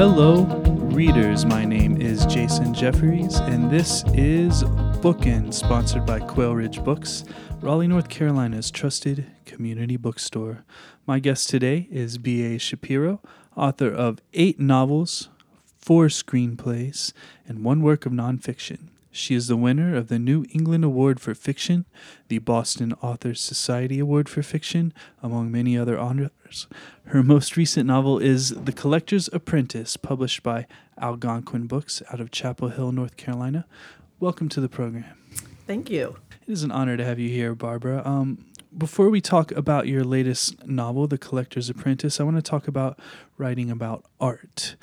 Hello, readers. My name is Jason Jeffries, and this is Bookin, sponsored by Quail Ridge Books, Raleigh, North Carolina's trusted community bookstore. My guest today is B.A. Shapiro, author of eight novels, four screenplays, and one work of nonfiction. She is the winner of the New England Award for Fiction, the Boston Authors Society Award for Fiction, among many other honors. Her most recent novel is The Collector's Apprentice, published by Algonquin Books out of Chapel Hill, North Carolina. Welcome to the program. Thank you. It is an honor to have you here, Barbara. Um, before we talk about your latest novel, The Collector's Apprentice, I want to talk about writing about art.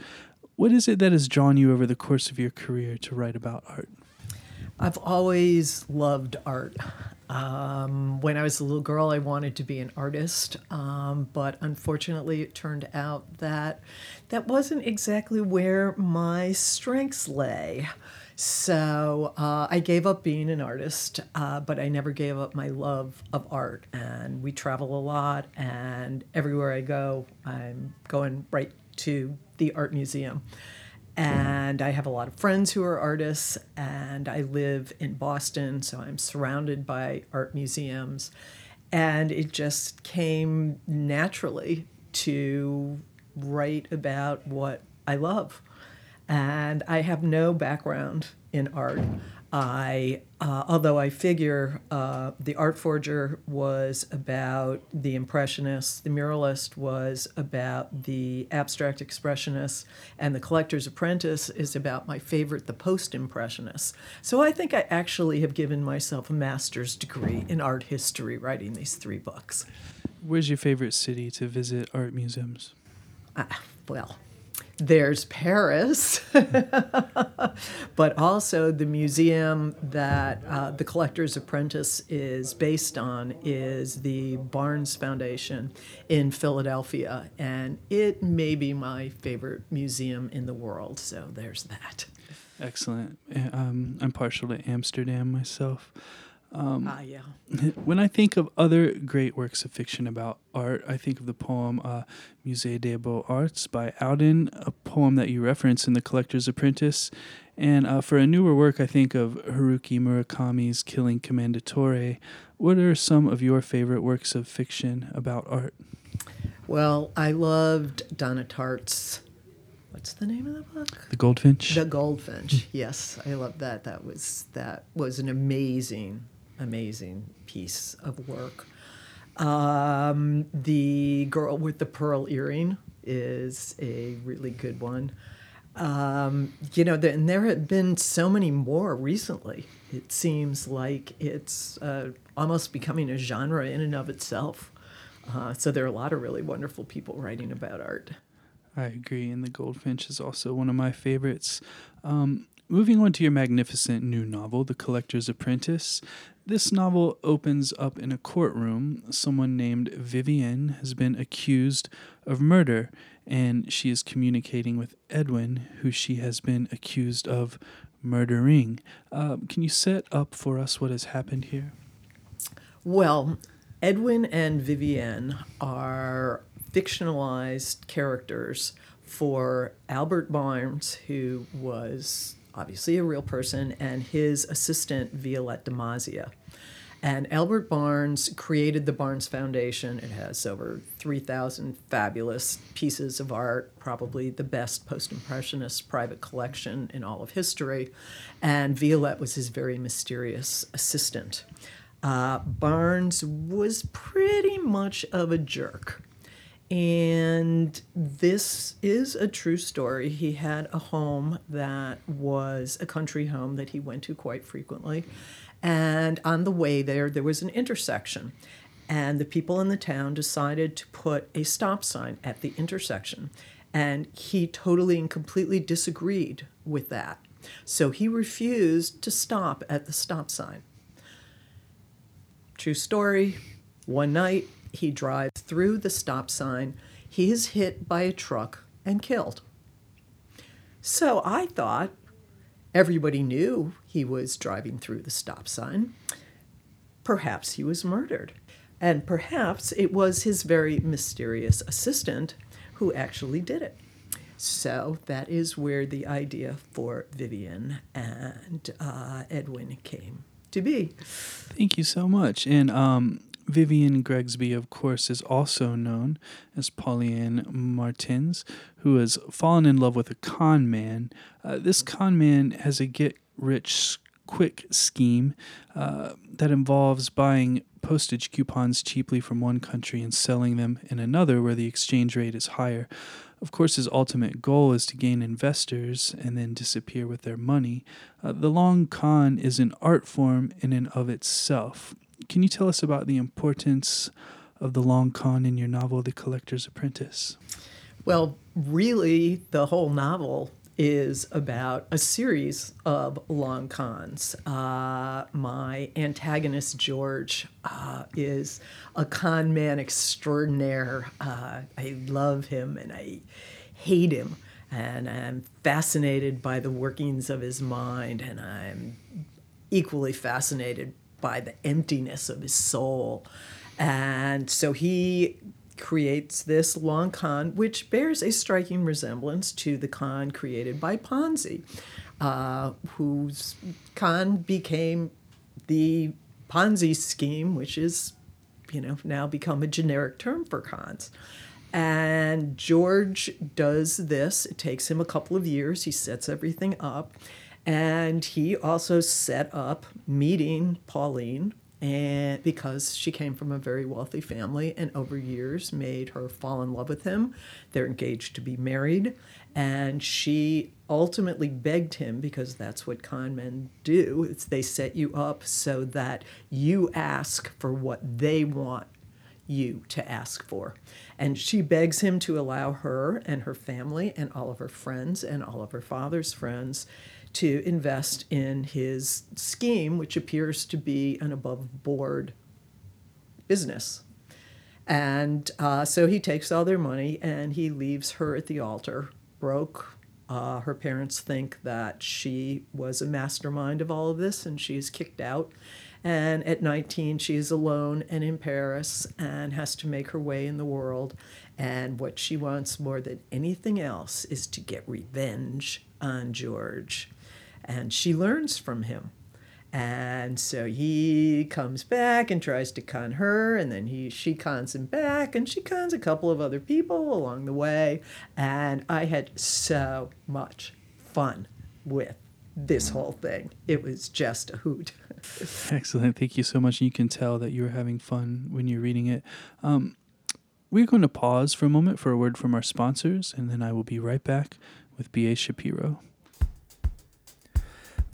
What is it that has drawn you over the course of your career to write about art? I've always loved art. Um, when I was a little girl, I wanted to be an artist, um, but unfortunately, it turned out that that wasn't exactly where my strengths lay. So uh, I gave up being an artist, uh, but I never gave up my love of art. And we travel a lot, and everywhere I go, I'm going right to the art museum. And I have a lot of friends who are artists, and I live in Boston, so I'm surrounded by art museums. And it just came naturally to write about what I love. And I have no background in art. I, uh, although I figure uh, the art forger was about the impressionists, the muralist was about the abstract expressionists, and the collector's apprentice is about my favorite, the post impressionists. So I think I actually have given myself a master's degree in art history writing these three books. Where's your favorite city to visit art museums? Uh, well, there's Paris, but also the museum that uh, The Collector's Apprentice is based on is the Barnes Foundation in Philadelphia. And it may be my favorite museum in the world. So there's that. Excellent. Um, I'm partial to Amsterdam myself. Um, ah, yeah. When I think of other great works of fiction about art, I think of the poem uh, Musée des Beaux Arts by Auden, a poem that you reference in The Collector's Apprentice. And uh, for a newer work, I think of Haruki Murakami's Killing Commendatore. What are some of your favorite works of fiction about art? Well, I loved Donna Tartt's what's the name of the book? The Goldfinch. The Goldfinch. yes, I love that. That was that was an amazing amazing piece of work. Um, the Girl with the Pearl Earring is a really good one. Um, you know, the, and there have been so many more recently. It seems like it's uh, almost becoming a genre in and of itself. Uh, so there are a lot of really wonderful people writing about art. I agree, and The Goldfinch is also one of my favorites. Um, moving on to your magnificent new novel, The Collector's Apprentice. This novel opens up in a courtroom. Someone named Vivienne has been accused of murder, and she is communicating with Edwin, who she has been accused of murdering. Uh, can you set up for us what has happened here? Well, Edwin and Vivienne are fictionalized characters for Albert Barnes, who was obviously a real person, and his assistant, Violette DeMazia. And Albert Barnes created the Barnes Foundation. It has over 3,000 fabulous pieces of art, probably the best post impressionist private collection in all of history. And Violette was his very mysterious assistant. Uh, Barnes was pretty much of a jerk. And this is a true story. He had a home that was a country home that he went to quite frequently. And on the way there, there was an intersection. And the people in the town decided to put a stop sign at the intersection. And he totally and completely disagreed with that. So he refused to stop at the stop sign. True story. One night, he drives through the stop sign. He is hit by a truck and killed. So I thought everybody knew he was driving through the stop sign. Perhaps he was murdered. And perhaps it was his very mysterious assistant who actually did it. So that is where the idea for Vivienne and uh, Edwin came to be. Thank you so much. And um, Vivienne Gregsby, of course, is also known as Pauline Martins, who has fallen in love with a con man. Uh, this con man has a get rich quick scheme uh, that involves buying postage coupons cheaply from one country and selling them in another where the exchange rate is higher. Of course, his ultimate goal is to gain investors and then disappear with their money. Uh, the long con is an art form in and of itself. Can you tell us about the importance of the long con in your novel, The Collector's Apprentice? Well, really, the whole novel is about a series of long cons. Uh, my antagonist, George, uh, is a con man extraordinaire. Uh, I love him and I hate him, and I'm fascinated by the workings of his mind, and I'm equally fascinated by the emptiness of his soul. And so he creates this long con, which bears a striking resemblance to the con created by Ponzi, uh, whose con became the Ponzi scheme, which is, you know, now become a generic term for cons. And George does this. It takes him a couple of years. He sets everything up. And he also set up meeting Pauline, and because she came from a very wealthy family and over years made her fall in love with him. They're engaged to be married. And she ultimately begged him because that's what con men do it's they set you up so that you ask for what they want you to ask for. And she begs him to allow her and her family and all of her friends and all of her father's friends to invest in his scheme, which appears to be an above board business. And uh, so he takes all their money and he leaves her at the altar, broke. Uh, her parents think that she was a mastermind of all of this and she's kicked out. And at 19, she is alone and in Paris and has to make her way in the world. And what she wants more than anything else is to get revenge on George and she learns from him. And so he comes back and tries to con her, and then he she cons him back, and she cons a couple of other people along the way. And I had so much fun with this whole thing. It was just a hoot. Excellent. Thank you so much. You can tell that you were having fun when you're reading it. Um, we're going to pause for a moment for a word from our sponsors, and then I will be right back with B.A. Shapiro.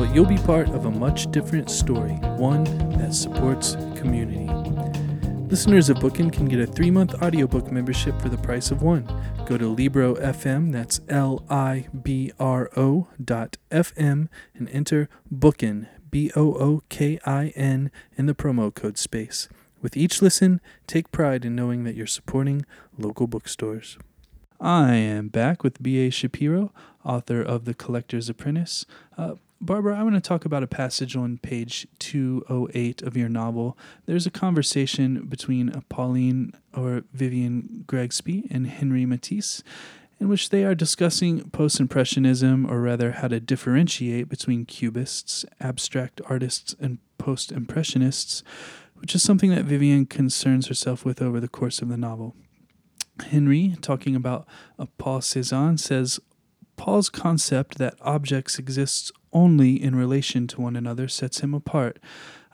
but you'll be part of a much different story, one that supports community. Listeners of Bookin can get a three month audiobook membership for the price of one. Go to Libro FM, that's L I B R O dot FM, and enter Bookin, B O O K I N, in the promo code space. With each listen, take pride in knowing that you're supporting local bookstores. I am back with B.A. Shapiro, author of The Collector's Apprentice. Uh, Barbara, I want to talk about a passage on page 208 of your novel. There's a conversation between Pauline or Vivienne Gregsby and Henry Matisse in which they are discussing post impressionism, or rather, how to differentiate between cubists, abstract artists, and post impressionists, which is something that Vivienne concerns herself with over the course of the novel. Henry, talking about Paul Cézanne, says Paul's concept that objects exist only in relation to one another sets him apart.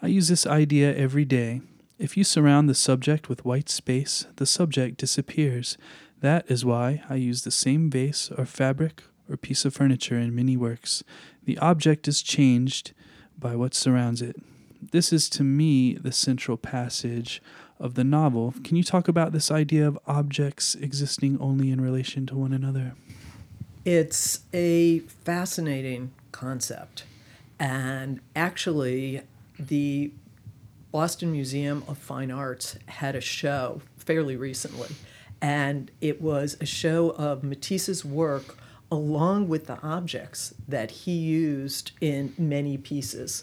I use this idea every day. If you surround the subject with white space, the subject disappears. That is why I use the same vase or fabric or piece of furniture in many works. The object is changed by what surrounds it. This is to me the central passage of the novel. Can you talk about this idea of objects existing only in relation to one another? It's a fascinating concept. And actually, the Boston Museum of Fine Arts had a show fairly recently, and it was a show of Matisse's work along with the objects that he used in many pieces.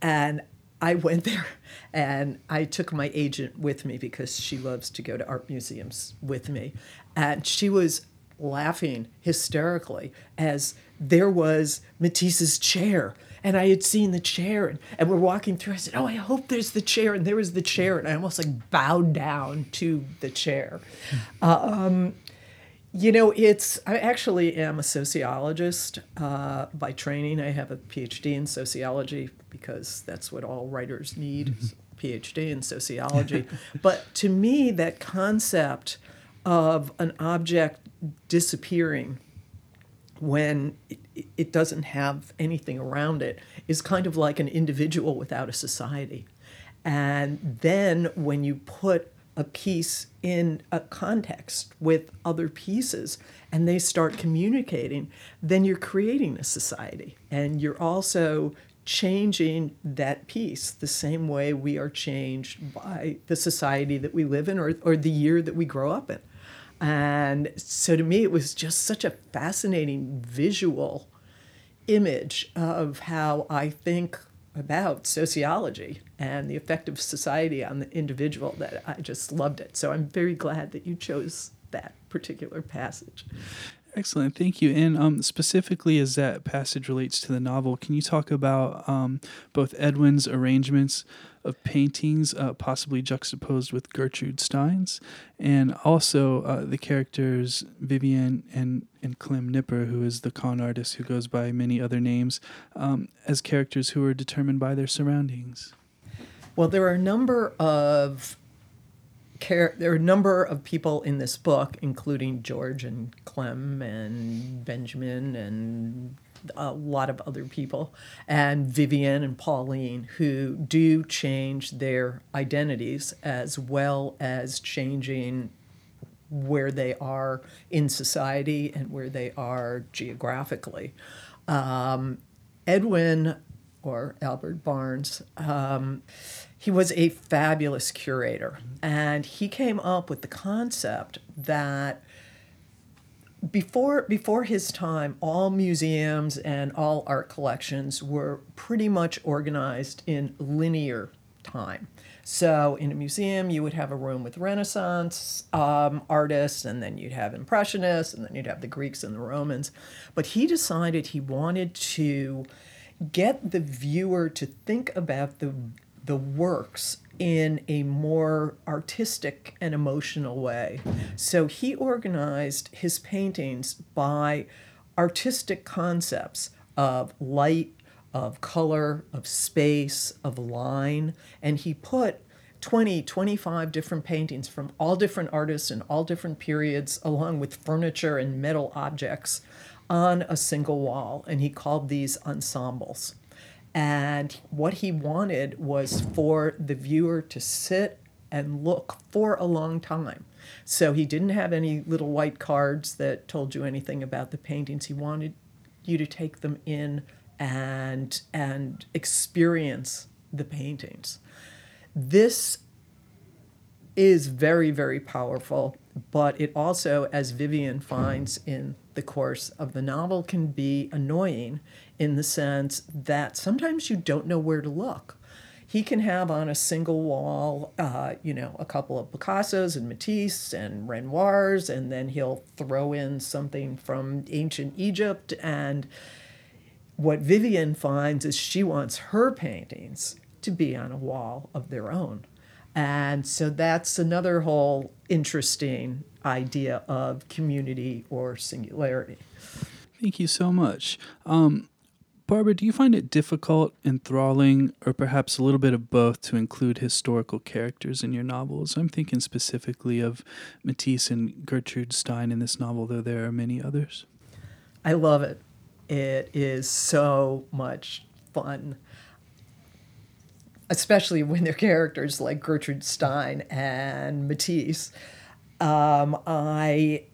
And I went there and I took my agent with me because she loves to go to art museums with me. And she was laughing hysterically as there was Matisse's chair. And I had seen the chair, and, and we're walking through. I said, Oh, I hope there's the chair. And there was the chair. And I almost like bowed down to the chair. Um, you know, it's, I actually am a sociologist uh, by training. I have a PhD in sociology because that's what all writers need PhD in sociology. but to me, that concept of an object disappearing when it, doesn't have anything around it is kind of like an individual without a society. And then when you put a piece in a context with other pieces and they start communicating, then you're creating a society. And you're also changing that piece the same way we are changed by the society that we live in or, or the year that we grow up in. And so to me, it was just such a fascinating visual image of how I think about sociology and the effect of society on the individual that I just loved it. So I'm very glad that you chose that particular passage. Excellent, thank you. And um, specifically, as that passage relates to the novel, can you talk about um, both Edwin's arrangements of paintings, uh, possibly juxtaposed with Gertrude Stein's, and also uh, the characters Vivienne and, and Clem Nipper, who is the con artist who goes by many other names, um, as characters who are determined by their surroundings? Well, there are a number of care, there are a number of people in this book, including George and Clem and Benjamin and a lot of other people, and Vivienne and Pauline, who do change their identities as well as changing where they are in society and where they are geographically. Um, Edwin, or Albert Barnes, um, he was a fabulous curator. And he came up with the concept that before before his time, all museums and all art collections were pretty much organized in linear time. So in a museum, you would have a room with Renaissance um, artists, and then you'd have Impressionists, and then you'd have the Greeks and the Romans. But he decided he wanted to get the viewer to think about the the works in a more artistic and emotional way. So he organized his paintings by artistic concepts of light, of color, of space, of line, and he put 20, 25 different paintings from all different artists in all different periods, along with furniture and metal objects, on a single wall, and he called these ensembles. And what he wanted was for the viewer to sit and look for a long time. So he didn't have any little white cards that told you anything about the paintings. He wanted you to take them in and and experience the paintings. This is very very powerful, but it also as Vivienne finds in the course of the novel can be annoying in the sense that sometimes you don't know where to look. He can have on a single wall, uh, you know, a couple of Picassos and Matisse and Renoirs, and then he'll throw in something from ancient Egypt. And what Vivienne finds is she wants her paintings to be on a wall of their own. And so that's another whole interesting idea of community or singularity. Thank you so much. Um, Barbara, do you find it difficult, enthralling, or perhaps a little bit of both to include historical characters in your novels? I'm thinking specifically of Matisse and Gertrude Stein in this novel, though there are many others. I love it. It is so much fun, especially when they're characters like Gertrude Stein and Matisse. Um, I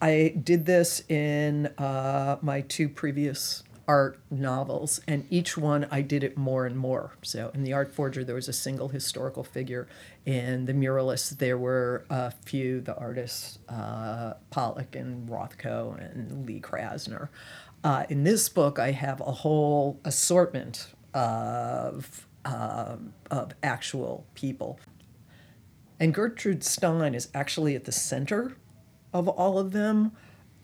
I did this in uh, my two previous art novels, and each one I did it more and more. So in the Art Forger, there was a single historical figure. In the Muralists, there were a few, the artists uh, Pollock and Rothko and Lee Krasner. Uh, in this book, I have a whole assortment of, uh, of actual people. And Gertrude Stein is actually at the center of all of them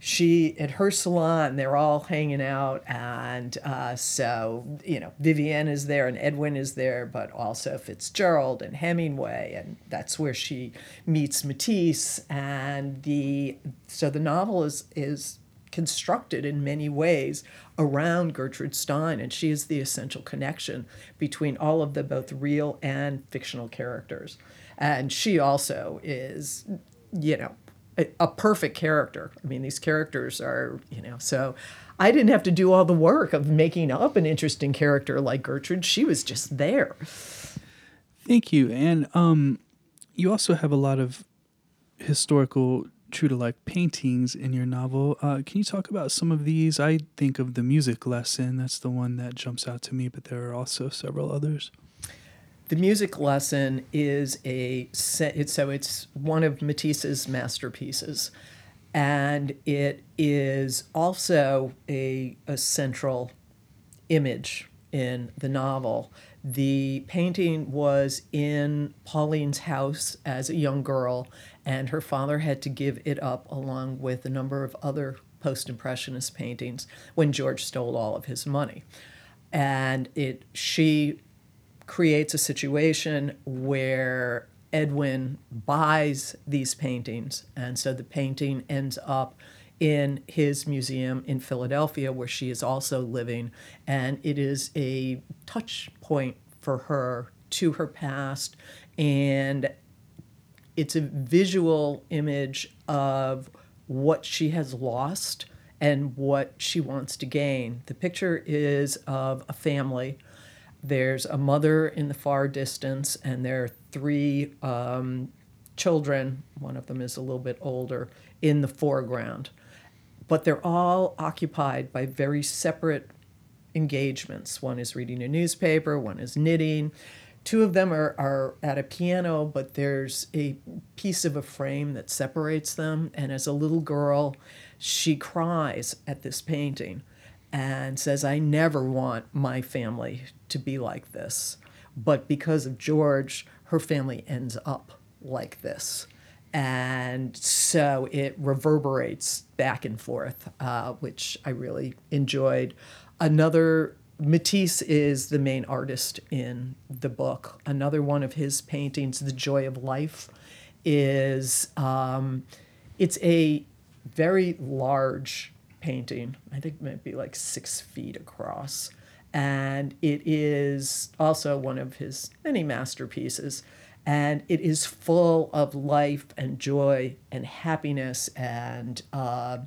she at her salon they're all hanging out and uh, so you know vivienne is there and edwin is there but also fitzgerald and hemingway and that's where she meets matisse and the so the novel is is constructed in many ways around gertrude stein and she is the essential connection between all of the both real and fictional characters. And she also is you know a, perfect character. I mean, these characters are, you know, so I didn't have to do all the work of making up an interesting character like Gertrude. She was just there. Thank you. And um, you also have a lot of historical true to life paintings in your novel. Uh, can you talk about some of these? I think of the music lesson. That's the one that jumps out to me, but there are also several others. The music lesson is a it's, so it's one of Matisse's masterpieces, and it is also a, a central image in the novel. The painting was in Pauline's house as a young girl, and her father had to give it up along with a number of other post impressionist paintings when George stole all of his money. And it she creates a situation where Edwin buys these paintings, and so the painting ends up in his museum in Philadelphia, where she is also living, and it is a touch point for her to her past, and it's a visual image of what she has lost and what she wants to gain. The picture is of a family there's a mother in the far distance, and there are three um, children. One of them is a little bit older in the foreground. But they're all occupied by very separate engagements. One is reading a newspaper, one is knitting. Two of them are, are at a piano, but there's a piece of a frame that separates them. And as a little girl, she cries at this painting and says, I never want my family to be like this. But because of George, her family ends up like this. And so it reverberates back and forth, uh, which I really enjoyed. Another, Matisse is the main artist in the book. Another one of his paintings, The Joy of Life, is um, it's a very large painting. I think it might be like six feet across. And it is also one of his many masterpieces. And it is full of life and joy and happiness. And uh,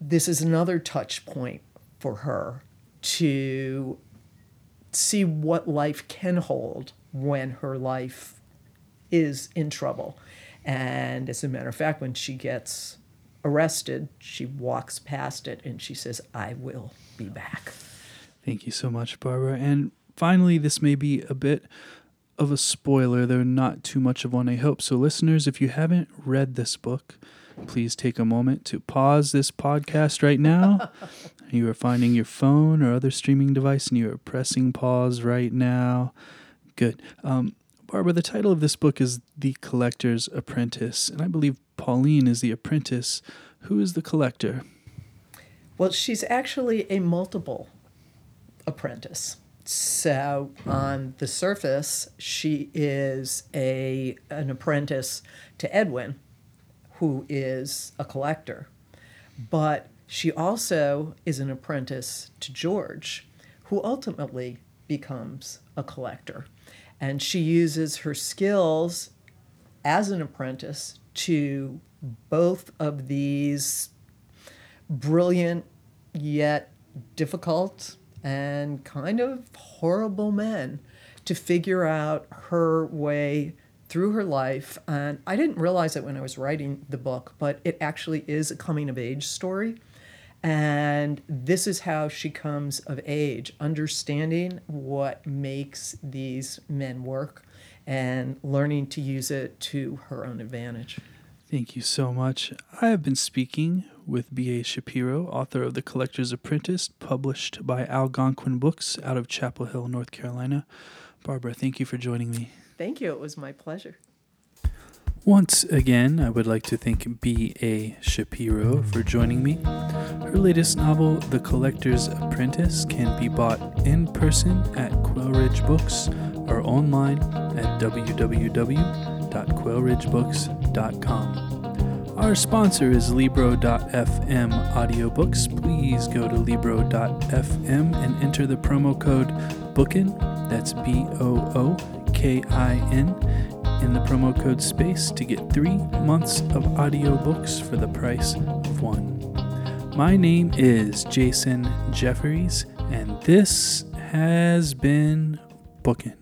this is another touch point for her to see what life can hold when her life is in trouble. And as a matter of fact, when she gets arrested, she walks past it and she says, I will be back. Thank you so much, Barbara. And finally, this may be a bit of a spoiler, though not too much of one, I hope. So, listeners, if you haven't read this book, please take a moment to pause this podcast right now. you are finding your phone or other streaming device and you are pressing pause right now. Good. Um, Barbara, the title of this book is The Collector's Apprentice, and I believe Pauline is the apprentice. Who is the collector? Well, she's actually a multiple apprentice. So on the surface, she is a an apprentice to Edwin, who is a collector. But she also is an apprentice to George, who ultimately becomes a collector and she uses her skills as an apprentice to both of these brilliant yet difficult and kind of horrible men to figure out her way through her life. And I didn't realize it when I was writing the book, but it actually is a coming of age story. And this is how she comes of age, understanding what makes these men work and learning to use it to her own advantage. Thank you so much. I have been speaking with B.A. Shapiro, author of The Collector's Apprentice, published by Algonquin Books out of Chapel Hill, North Carolina. Barbara, thank you for joining me. Thank you. It was my pleasure. Once again, I would like to thank B.A. Shapiro for joining me. Her latest novel, The Collector's Apprentice, can be bought in person at Quailridge Books or online at www.quailridgebooks.com. Our sponsor is Libro.fm audiobooks. Please go to Libro.fm and enter the promo code BOOKIN, that's B O O K I N in the promo code SPACE to get three months of audiobooks for the price of one. My name is Jason Jefferies, and this has been Bookin'.